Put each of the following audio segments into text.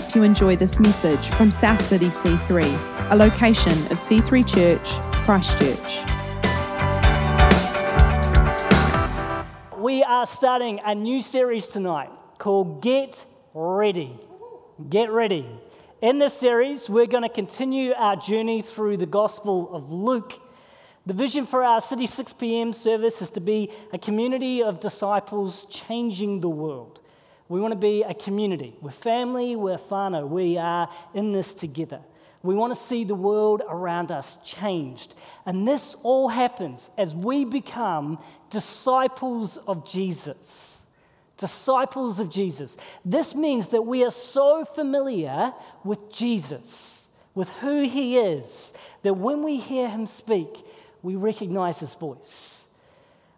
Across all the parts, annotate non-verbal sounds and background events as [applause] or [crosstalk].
hope you enjoy this message from South City C3, a location of C3 Church, Christchurch. We are starting a new series tonight called Get Ready. Get Ready. In this series, we're going to continue our journey through the Gospel of Luke. The vision for our City 6 p.m. service is to be a community of disciples changing the world. We want to be a community. We're family, we're whānau. We are in this together. We want to see the world around us changed. And this all happens as we become disciples of Jesus. Disciples of Jesus. This means that we are so familiar with Jesus, with who he is, that when we hear him speak, we recognize his voice.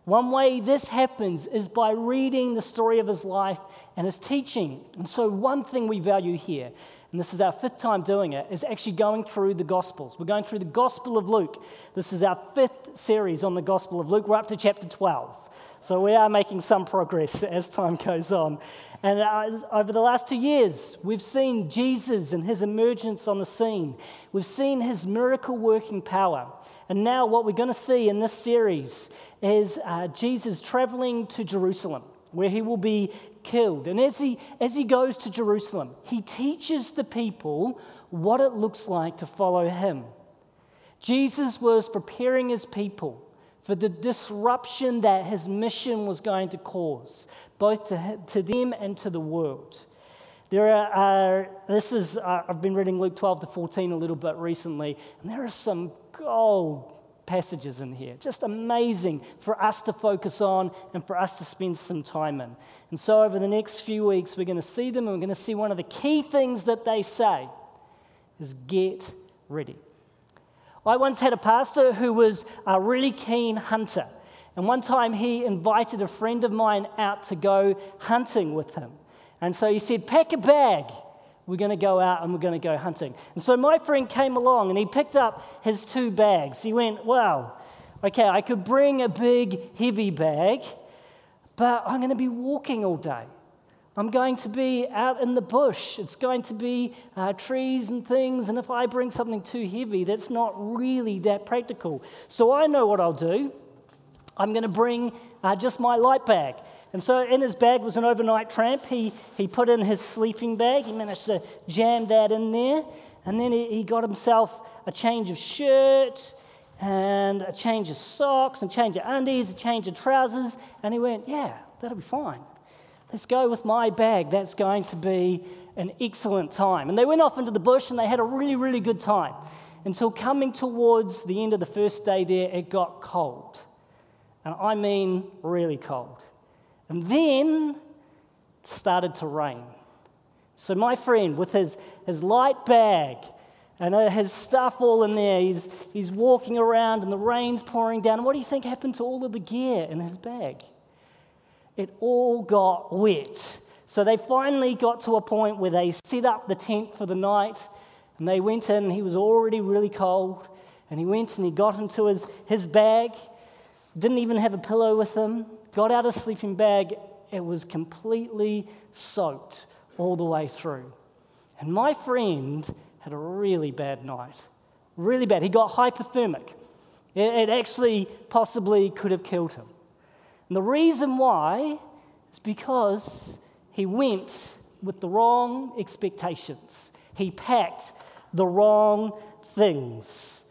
One way this happens is by reading the story of his life and his teaching. And so, one thing we value here, and this is our fifth time doing it, is actually going through the Gospels. We're going through the Gospel of Luke. This is our fifth series on the Gospel of Luke. We're up to chapter 12. So, we are making some progress as time goes on. And uh, over the last two years, we've seen Jesus and his emergence on the scene. We've seen his miracle working power. And now, what we're going to see in this series is uh, Jesus traveling to Jerusalem, where he will be killed. And as he, as he goes to Jerusalem, he teaches the people what it looks like to follow him. Jesus was preparing his people for the disruption that his mission was going to cause, both to, to them and to the world. There are, uh, this is, uh, I've been reading Luke 12 to 14 a little bit recently, and there are some gold passages in here. Just amazing for us to focus on and for us to spend some time in. And so, over the next few weeks, we're going to see them and we're going to see one of the key things that they say is get ready. I once had a pastor who was a really keen hunter. And one time he invited a friend of mine out to go hunting with him. And so he said, Pack a bag. We're going to go out and we're going to go hunting. And so my friend came along and he picked up his two bags. He went, Wow, okay, I could bring a big, heavy bag, but I'm going to be walking all day. I'm going to be out in the bush. It's going to be uh, trees and things. And if I bring something too heavy, that's not really that practical. So I know what I'll do. I'm going to bring uh, just my light bag. And so in his bag was an overnight tramp. He, he put in his sleeping bag. He managed to jam that in there. And then he, he got himself a change of shirt and a change of socks and change of undies, a change of trousers. And he went, Yeah, that'll be fine. Let's go with my bag. That's going to be an excellent time. And they went off into the bush and they had a really, really good time. Until coming towards the end of the first day there, it got cold. And I mean really cold. And then it started to rain. So, my friend, with his, his light bag and uh, his stuff all in there, he's, he's walking around and the rain's pouring down. What do you think happened to all of the gear in his bag? It all got wet. So, they finally got to a point where they set up the tent for the night and they went in. He was already really cold. And he went and he got into his, his bag, didn't even have a pillow with him, got out a sleeping bag, it was completely soaked all the way through. And my friend had a really bad night. Really bad. He got hypothermic. It actually possibly could have killed him. And the reason why is because he went with the wrong expectations. He packed the wrong things.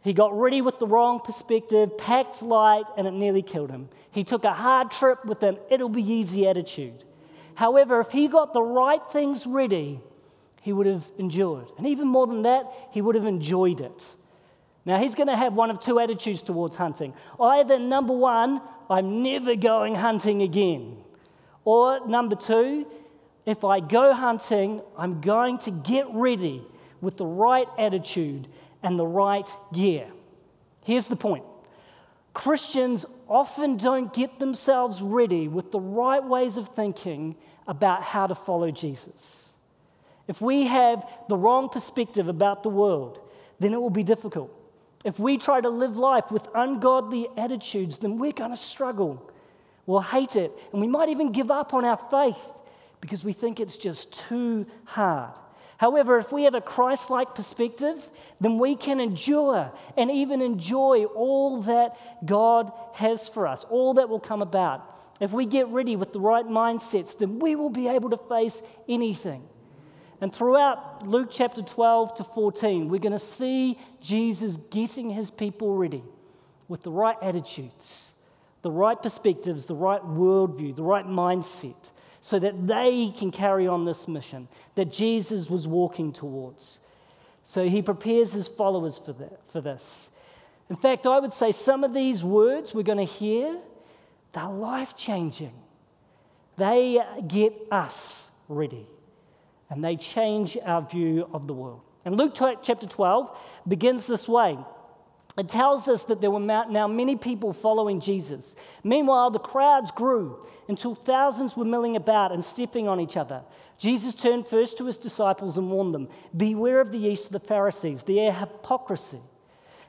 He got ready with the wrong perspective, packed light, and it nearly killed him. He took a hard trip with an it'll be easy attitude. However, if he got the right things ready, he would have endured. And even more than that, he would have enjoyed it. Now, he's going to have one of two attitudes towards hunting. Either, number one, I'm never going hunting again. Or, number two, if I go hunting, I'm going to get ready with the right attitude and the right gear. Here's the point Christians often don't get themselves ready with the right ways of thinking about how to follow Jesus. If we have the wrong perspective about the world, then it will be difficult. If we try to live life with ungodly attitudes, then we're going to struggle. We'll hate it, and we might even give up on our faith because we think it's just too hard. However, if we have a Christ like perspective, then we can endure and even enjoy all that God has for us, all that will come about. If we get ready with the right mindsets, then we will be able to face anything. And throughout Luke chapter 12 to 14, we're going to see Jesus getting his people ready with the right attitudes, the right perspectives, the right worldview, the right mindset so that they can carry on this mission that Jesus was walking towards. So he prepares his followers for, that, for this. In fact, I would say some of these words we're going to hear, they're life changing. They get us ready and they change our view of the world. And Luke chapter 12 begins this way. It tells us that there were now many people following Jesus. Meanwhile, the crowds grew until thousands were milling about and stepping on each other. Jesus turned first to his disciples and warned them Beware of the yeast of the Pharisees, their hypocrisy.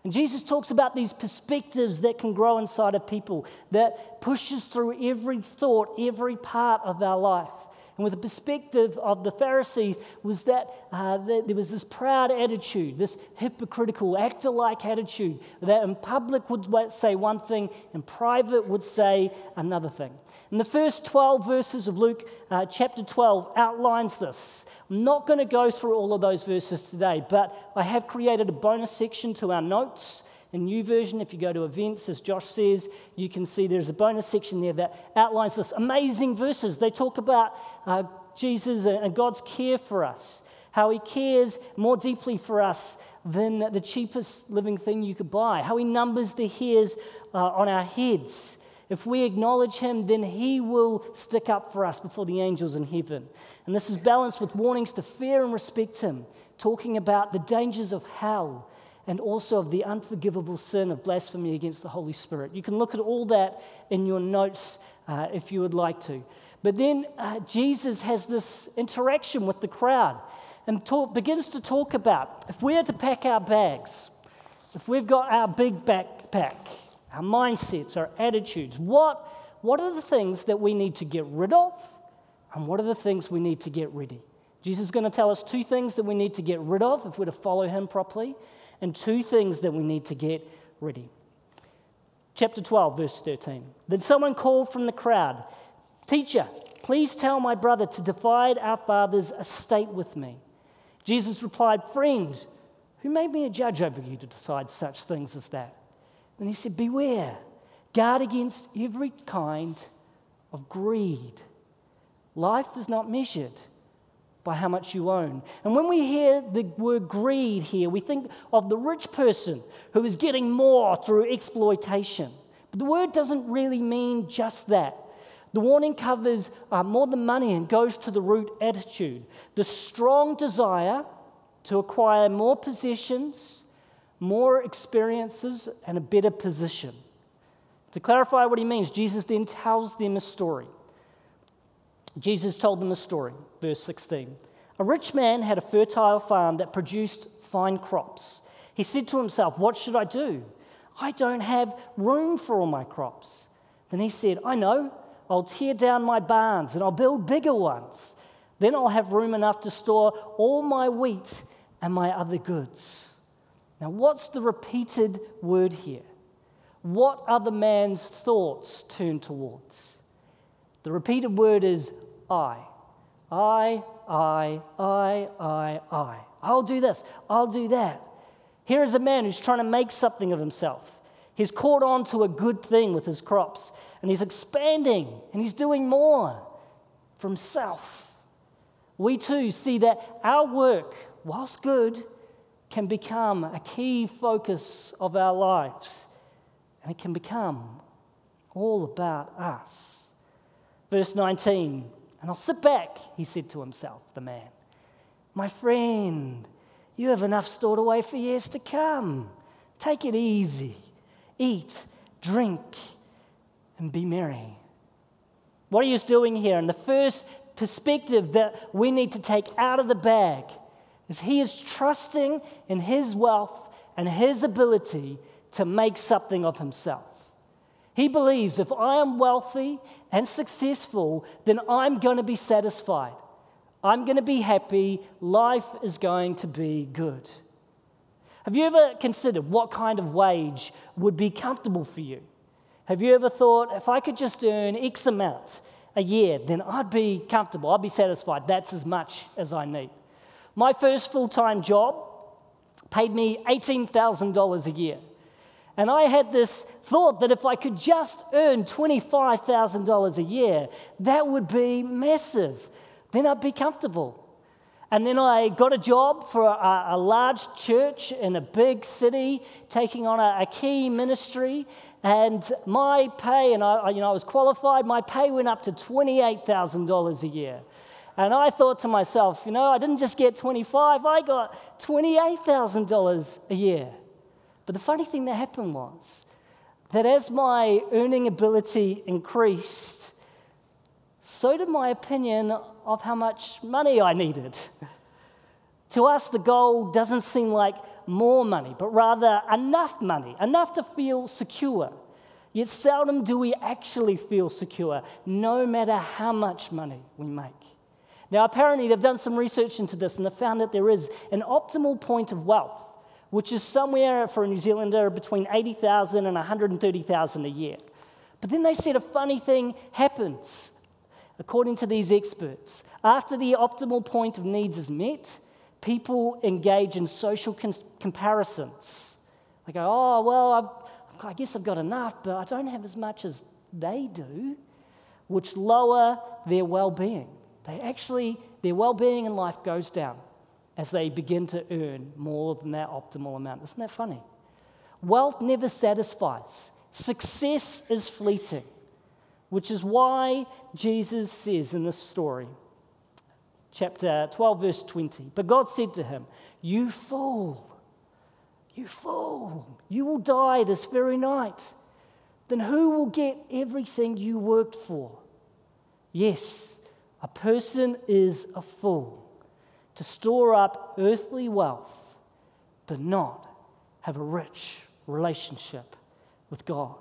And Jesus talks about these perspectives that can grow inside of people that pushes through every thought, every part of our life. And with the perspective of the Pharisees was that, uh, there was this proud attitude, this hypocritical, actor like attitude that in public would say one thing, in private would say another thing. And the first 12 verses of Luke uh, chapter 12 outlines this. I'm not going to go through all of those verses today, but I have created a bonus section to our notes in version. if you go to events, as Josh says, you can see there's a bonus section there that outlines this amazing verses. They talk about uh, Jesus and God's care for us, how he cares more deeply for us than the cheapest living thing you could buy, how he numbers the hairs uh, on our heads. If we acknowledge him, then he will stick up for us before the angels in heaven. And this is balanced with warnings to fear and respect him, talking about the dangers of hell and also of the unforgivable sin of blasphemy against the Holy Spirit. You can look at all that in your notes uh, if you would like to. But then uh, Jesus has this interaction with the crowd and talk, begins to talk about if we are to pack our bags, if we've got our big backpack, our mindsets, our attitudes, what, what are the things that we need to get rid of and what are the things we need to get ready? Jesus is going to tell us two things that we need to get rid of if we're to follow him properly, and two things that we need to get ready. Chapter 12, verse 13. Then someone called from the crowd, Teacher, please tell my brother to divide our father's estate with me. Jesus replied, Friend, who made me a judge over you to decide such things as that? Then he said, Beware, guard against every kind of greed. Life is not measured by how much you own. And when we hear the word greed here, we think of the rich person who is getting more through exploitation. But the word doesn't really mean just that. The warning covers uh, more than money and goes to the root attitude the strong desire to acquire more possessions, more experiences, and a better position. To clarify what he means, Jesus then tells them a story. Jesus told them a story, verse 16. A rich man had a fertile farm that produced fine crops. He said to himself, What should I do? I don't have room for all my crops. Then he said, I know, I'll tear down my barns and I'll build bigger ones. Then I'll have room enough to store all my wheat and my other goods. Now, what's the repeated word here? What are the man's thoughts turned towards? The repeated word is I. I, I, I, I, I. I'll do this, I'll do that. Here is a man who's trying to make something of himself. He's caught on to a good thing with his crops, and he's expanding, and he's doing more for himself. We too see that our work, whilst good, can become a key focus of our lives, and it can become all about us. Verse 19, and I'll sit back, he said to himself, the man. My friend, you have enough stored away for years to come. Take it easy. Eat, drink, and be merry. What he is doing here, and the first perspective that we need to take out of the bag, is he is trusting in his wealth and his ability to make something of himself. He believes if I am wealthy and successful, then I'm going to be satisfied. I'm going to be happy. Life is going to be good. Have you ever considered what kind of wage would be comfortable for you? Have you ever thought, if I could just earn X amount a year, then I'd be comfortable, I'd be satisfied. That's as much as I need. My first full time job paid me $18,000 a year. And I had this thought that if I could just earn $25,000 a year, that would be massive. Then I'd be comfortable. And then I got a job for a, a large church in a big city, taking on a, a key ministry. And my pay, and I, you know, I was qualified, my pay went up to $28,000 a year. And I thought to myself, you know, I didn't just get 25, I got $28,000 a year. But the funny thing that happened was that as my earning ability increased, so did my opinion of how much money I needed. [laughs] to us, the goal doesn't seem like more money, but rather enough money, enough to feel secure. Yet seldom do we actually feel secure, no matter how much money we make. Now, apparently, they've done some research into this and they've found that there is an optimal point of wealth, which is somewhere for a New Zealander between 80,000 and 130,000 a year. But then they said a funny thing happens, according to these experts. After the optimal point of needs is met, people engage in social comparisons. They go, oh, well, I've, I guess I've got enough, but I don't have as much as they do, which lower their well being. They actually, their well being in life goes down as they begin to earn more than that optimal amount. Isn't that funny? Wealth never satisfies, success is fleeting, which is why Jesus says in this story, chapter 12, verse 20, But God said to him, You fool, you fool, you will die this very night. Then who will get everything you worked for? Yes, a person is a fool to store up earthly wealth, but not have a rich relationship with God.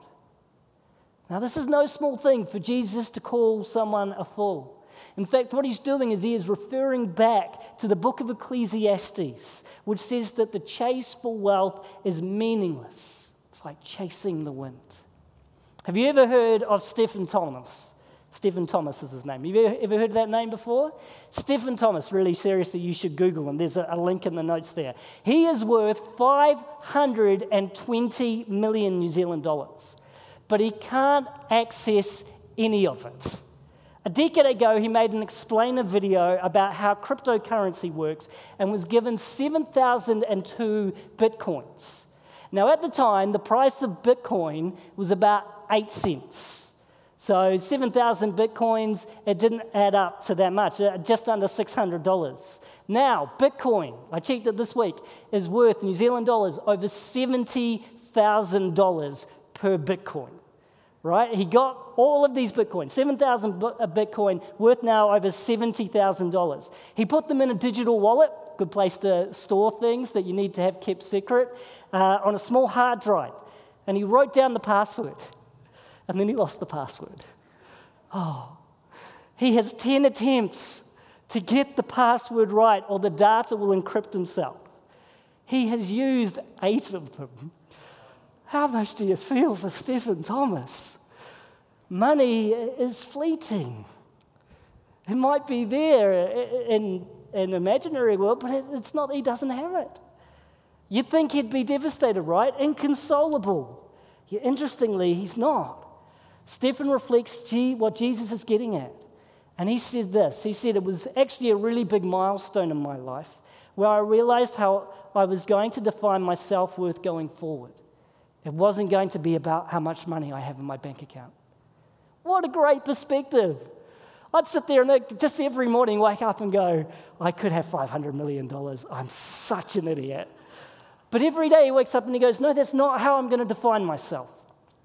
Now, this is no small thing for Jesus to call someone a fool. In fact, what he's doing is he is referring back to the book of Ecclesiastes, which says that the chase for wealth is meaningless. It's like chasing the wind. Have you ever heard of Stephen Thomas? Stephen Thomas is his name. Have you ever heard that name before? Stephen Thomas, really seriously, you should Google him. There's a, link in the notes there. He is worth 520 million New Zealand dollars, but he can't access any of it. A decade ago, he made an explainer video about how cryptocurrency works and was given 7,002 bitcoins. Now, at the time, the price of Bitcoin was about 8 cents. So 7,000 bitcoins, it didn't add up to that much, uh, just under $600. Now, Bitcoin, I checked it this week, is worth New Zealand dollars over $70,000 per Bitcoin. Right? He got all of these Bitcoins, 7,000 uh, Bitcoin, worth now over $70,000. He put them in a digital wallet, good place to store things that you need to have kept secret, uh, on a small hard drive. And he wrote down the password and then he lost the password. Oh, he has 10 attempts to get the password right, or the data will encrypt himself. He has used eight of them. How much do you feel for Stephen Thomas? Money is fleeting. It might be there in an imaginary world, but it's not, he doesn't have it. You'd think he'd be devastated, right? Inconsolable. Yet, interestingly, he's not. Stephen reflects what Jesus is getting at. And he said this He said, It was actually a really big milestone in my life where I realized how I was going to define my self worth going forward. It wasn't going to be about how much money I have in my bank account. What a great perspective. I'd sit there and just every morning wake up and go, I could have $500 million. I'm such an idiot. But every day he wakes up and he goes, No, that's not how I'm going to define myself.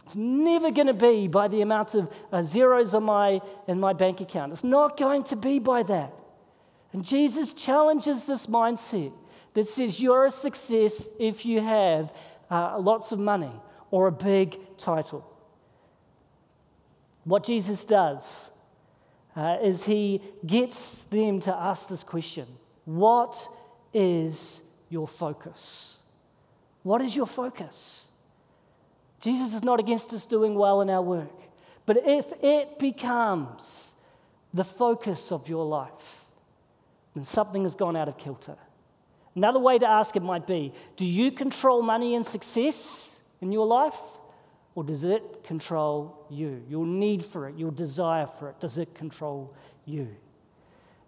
It's never going to be by the amount of uh, zeros on my, in my bank account. It's not going to be by that. And Jesus challenges this mindset that says you're a success if you have uh, lots of money or a big title. what Jesus does uh, is he gets them to ask this question What is your focus? What is your focus? Jesus is not against us doing well in our work, but if it becomes the focus of your life, then something has gone out of kilter. Another way to ask it might be Do you control money and success in your life? Or does it control you? Your need for it, your desire for it, does it control you?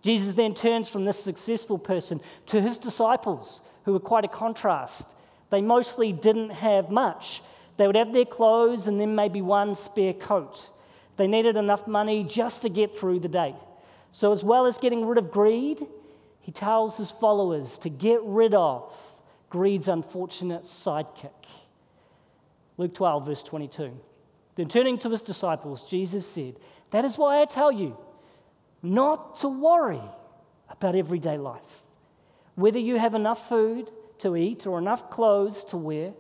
Jesus then turns from this successful person to his disciples, who were quite a contrast. They mostly didn't have much. They would have their clothes and then maybe one spare coat. They needed enough money just to get through the day. So, as well as getting rid of greed, he tells his followers to get rid of greed's unfortunate sidekick. Luke 12, verse 22. Then turning to his disciples, Jesus said, That is why I tell you not to worry about everyday life, whether you have enough food to eat or enough clothes to wear.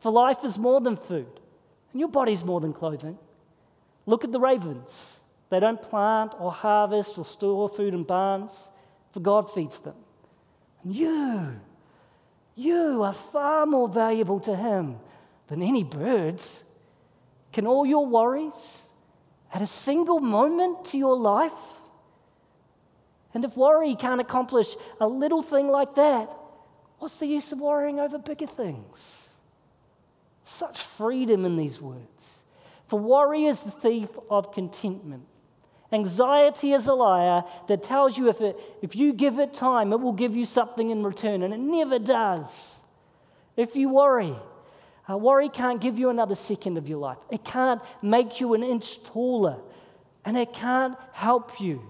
For life is more than food, and your body's more than clothing. Look at the ravens. They don't plant or harvest or store food in barns, for God feeds them. And you, you are far more valuable to Him than any birds. Can all your worries add a single moment to your life? And if worry can't accomplish a little thing like that, what's the use of worrying over bigger things? Such freedom in these words. For worry is the thief of contentment. Anxiety is a liar that tells you if, it, if you give it time, it will give you something in return, and it never does. If you worry, uh, worry can't give you another second of your life. It can't make you an inch taller. And it can't help you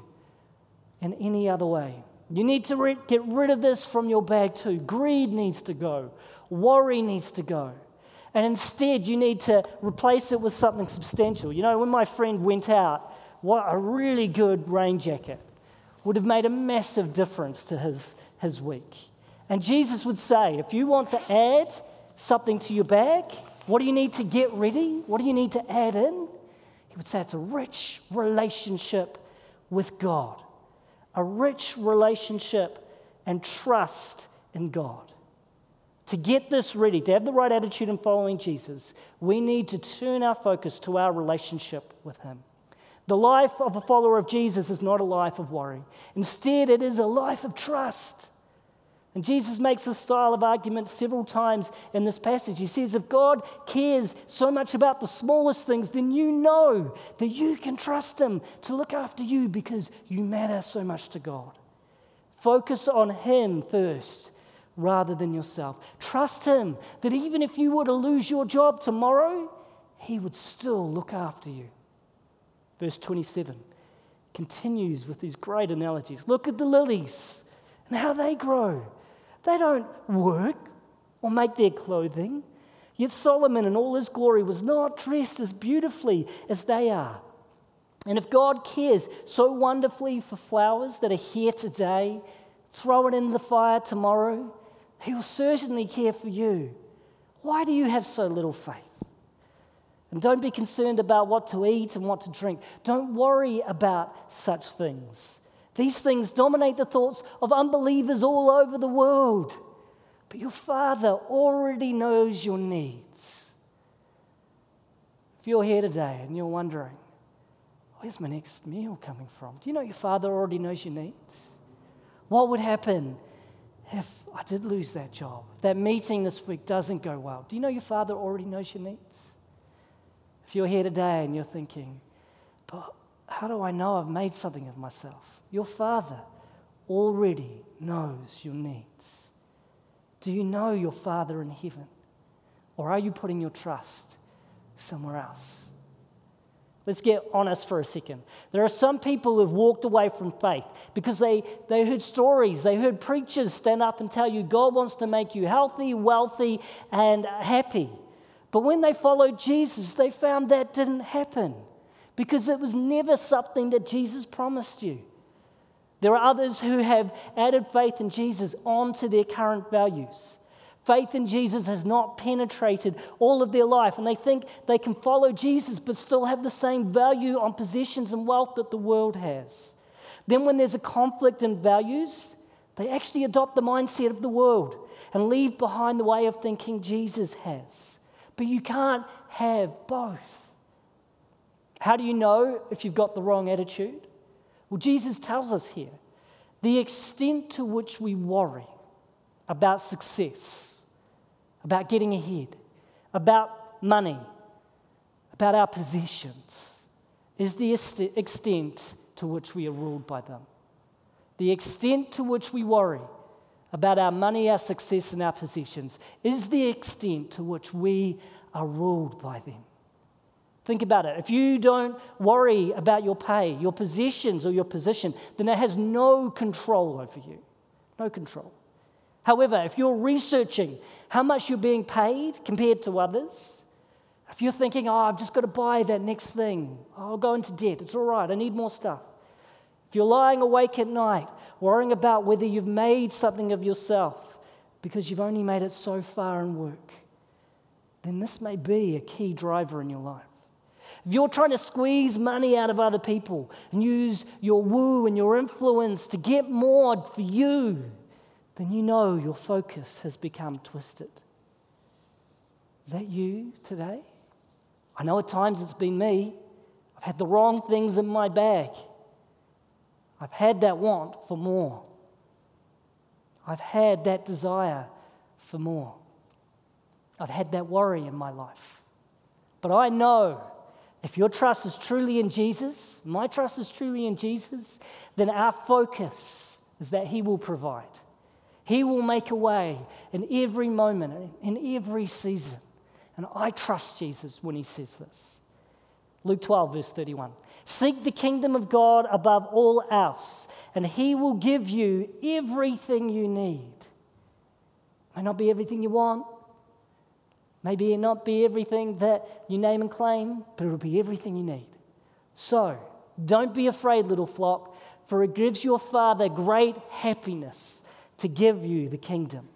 in any other way. You need to re- get rid of this from your bag too. Greed needs to go, worry needs to go. And instead, you need to replace it with something substantial. You know, when my friend went out, what a really good rain jacket would have made a massive difference to his, his week. And Jesus would say, if you want to add something to your bag? What do you need to get ready? What do you need to add in? He would say it's a rich relationship with God, a rich relationship and trust in God. To get this ready, to have the right attitude in following Jesus, we need to turn our focus to our relationship with Him. The life of a follower of Jesus is not a life of worry. Instead, it is a life of trust. And Jesus makes this style of argument several times in this passage. He says, If God cares so much about the smallest things, then you know that you can trust Him to look after you because you matter so much to God. Focus on Him first rather than yourself. Trust Him that even if you were to lose your job tomorrow, He would still look after you. Verse 27 continues with these great analogies. Look at the lilies and how they grow. They don't work or make their clothing. Yet Solomon in all his glory was not dressed as beautifully as they are. And if God cares so wonderfully for flowers that are here today, throw it in the fire tomorrow, He will certainly care for you. Why do you have so little faith? And don't be concerned about what to eat and what to drink. Don't worry about such things. These things dominate the thoughts of unbelievers all over the world. But your Father already knows your needs. If you're here today and you're wondering, where's my next meal coming from? Do you know your Father already knows your needs? What would happen if I did lose that job? That meeting this week doesn't go well? Do you know your Father already knows your needs? If you're here today and you're thinking, but how do I know I've made something of myself? Your Father already knows your needs. Do you know your Father in heaven? Or are you putting your trust somewhere else? Let's get honest for a second. There are some people who've walked away from faith because they, they heard stories, they heard preachers stand up and tell you God wants to make you healthy, wealthy, and happy. But when they followed Jesus, they found that didn't happen because it was never something that Jesus promised you. There are others who have added faith in Jesus onto their current values. Faith in Jesus has not penetrated all of their life, and they think they can follow Jesus but still have the same value on possessions and wealth that the world has. Then, when there's a conflict in values, they actually adopt the mindset of the world and leave behind the way of thinking Jesus has. But you can't have both. How do you know if you've got the wrong attitude? Well, Jesus tells us here the extent to which we worry about success, about getting ahead, about money, about our possessions, is the extent to which we are ruled by them. The extent to which we worry about our money, our success, and our possessions is the extent to which we are ruled by them. Think about it. If you don't worry about your pay, your possessions, or your position, then it has no control over you. No control. However, if you're researching how much you're being paid compared to others, if you're thinking, oh, I've just got to buy that next thing, I'll go into debt, it's all right, I need more stuff. If you're lying awake at night, worrying about whether you've made something of yourself because you've only made it so far in work, then this may be a key driver in your life. If you're trying to squeeze money out of other people and use your woo and your influence to get more for you, then you know your focus has become twisted. Is that you today? I know at times it's been me. I've had the wrong things in my bag. I've had that want for more. I've had that desire for more. I've had that worry in my life. But I know if your trust is truly in Jesus, my trust is truly in Jesus, then our focus is that He will provide. He will make a way in every moment, in every season. And I trust Jesus when He says this. Luke 12, verse 31. Seek the kingdom of God above all else, and He will give you everything you need. May not be everything you want, maybe it not be everything that you name and claim, but it'll be everything you need. So, don't be afraid, little flock, for it gives your Father great happiness to give you the kingdom.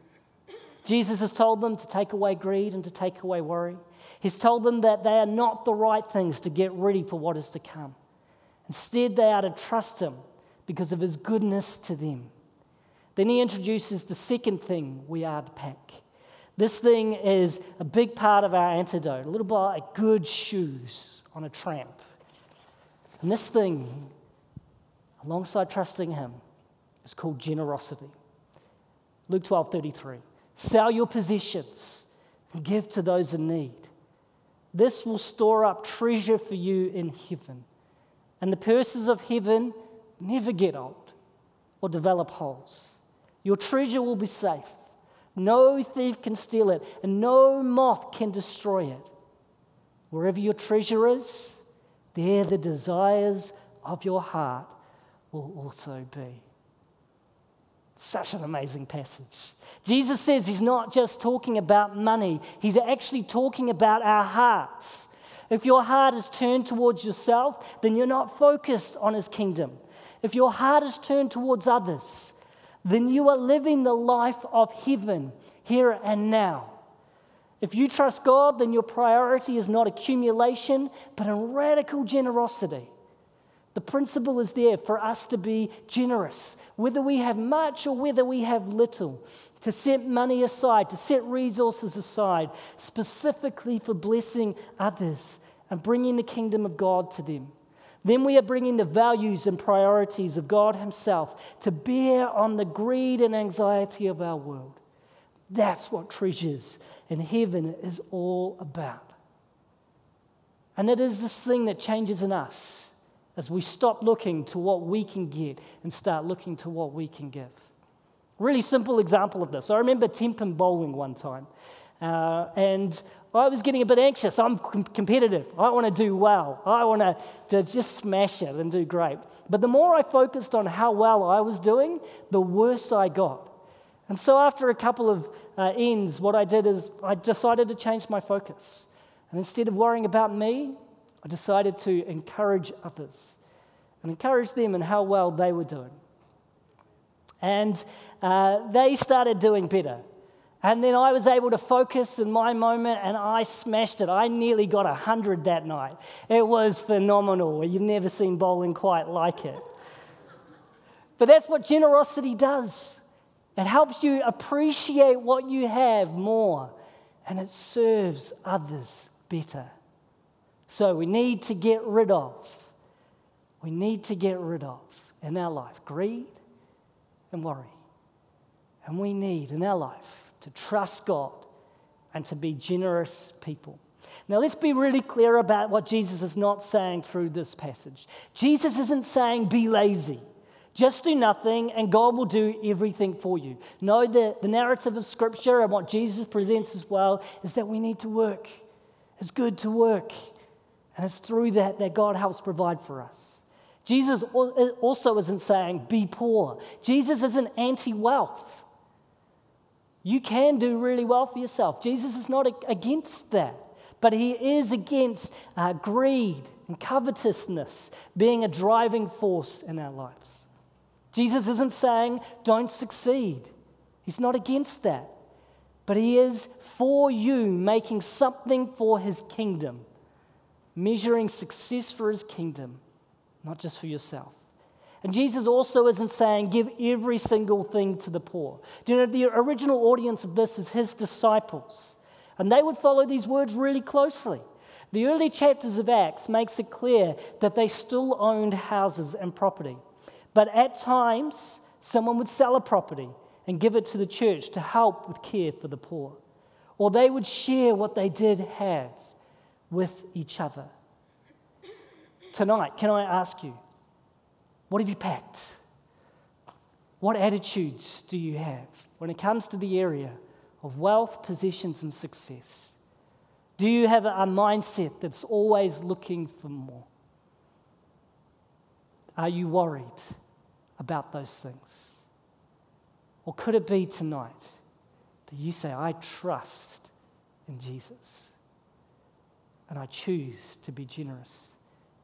Jesus has told them to take away greed and to take away worry. He's told them that they are not the right things to get ready for what is to come. Instead, they are to trust Him because of His goodness to them. Then He introduces the second thing we are to pack. This thing is a big part of our antidote, a little bit like good shoes on a tramp. And this thing, alongside trusting Him, is called generosity. Luke 12 33. Sell your possessions and give to those in need. This will store up treasure for you in heaven. And the purses of heaven never get old or develop holes. Your treasure will be safe. No thief can steal it, and no moth can destroy it. Wherever your treasure is, there the desires of your heart will also be. Such an amazing passage. Jesus says he's not just talking about money, he's actually talking about our hearts. If your heart is turned towards yourself, then you're not focused on his kingdom. If your heart is turned towards others, then you are living the life of heaven here and now. If you trust God, then your priority is not accumulation, but in radical generosity. The principle is there for us to be generous, whether we have much or whether we have little, to set money aside, to set resources aside, specifically for blessing others and bringing the kingdom of God to them. Then we are bringing the values and priorities of God Himself to bear on the greed and anxiety of our world. That's what treasures in heaven is all about. And it is this thing that changes in us as we stop looking to what we can get and start looking to what we can give. Really simple example of this. I remember Tenpin bowling one time, uh, and I was getting a bit anxious. I'm com- competitive. I want to do well. I want to just smash it and do great. But the more I focused on how well I was doing, the worse I got. And so after a couple of uh, ends, what I did is I decided to change my focus. And instead of worrying about me, I decided to encourage others and encourage them in how well they were doing. And uh, they started doing better. And then I was able to focus in my moment and I smashed it. I nearly got 100 that night. It was phenomenal. You've never seen bowling quite like it. But that's what generosity does it helps you appreciate what you have more and it serves others better. So we need to get rid of, we need to get rid of in our life greed and worry. And we need in our life to trust God and to be generous people. Now, let's be really clear about what Jesus is not saying through this passage. Jesus isn't saying be lazy. Just do nothing and God will do everything for you. No, the, the narrative of Scripture and what Jesus presents as well is that we need to work. It's good to work. And it's through that that God helps provide for us. Jesus also isn't saying be poor. Jesus isn't anti wealth. You can do really well for yourself. Jesus is not against that, but he is against uh, greed and covetousness being a driving force in our lives. Jesus isn't saying don't succeed, he's not against that, but he is for you making something for his kingdom, measuring success for his kingdom, not just for yourself. And Jesus also isn't saying give every single thing to the poor. Do you know the original audience of this is his disciples? And they would follow these words really closely. The early chapters of Acts makes it clear that they still owned houses and property. But at times, someone would sell a property and give it to the church to help with care for the poor. Or they would share what they did have with each other. Tonight, can I ask you, what have you packed? What attitudes do you have when it comes to the area of wealth, possessions, and success? Do you have a mindset that's always looking for more? Are you worried about those things? Or could it be tonight that you say, I trust in Jesus and I choose to be generous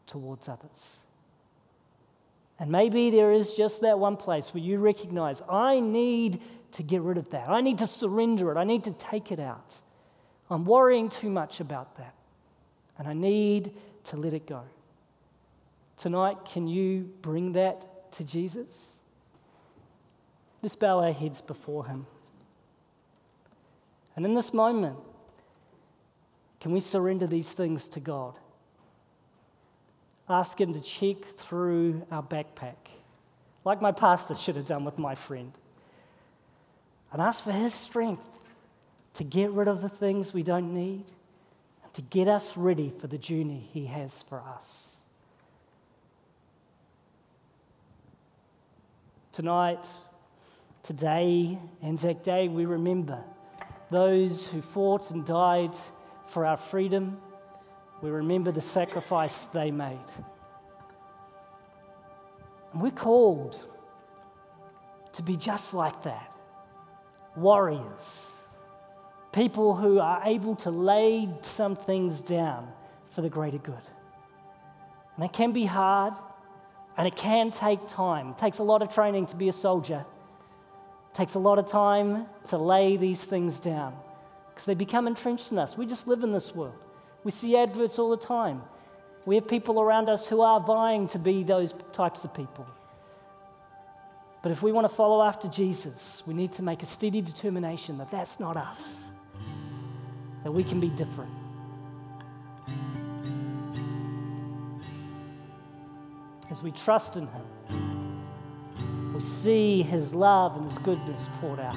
towards others? And maybe there is just that one place where you recognize, I need to get rid of that. I need to surrender it. I need to take it out. I'm worrying too much about that. And I need to let it go. Tonight, can you bring that to Jesus? Let's bow our heads before Him. And in this moment, can we surrender these things to God? ask him to check through our backpack, like my pastor should have done with my friend, and ask for his strength to get rid of the things we don't need and to get us ready for the journey he has for us. Tonight, today, Anzac Day, we remember those who fought and died for our freedom we remember the sacrifice they made. And we're called to be just like that warriors, people who are able to lay some things down for the greater good. And it can be hard and it can take time. It takes a lot of training to be a soldier. It takes a lot of time to lay these things down because they become entrenched in us. We just live in this world. We see adverts all the time. We have people around us who are vying to be those types of people. But if we want to follow after Jesus, we need to make a steady determination that that's not us, that we can be different. As we trust in Him, we see His love and His goodness poured out.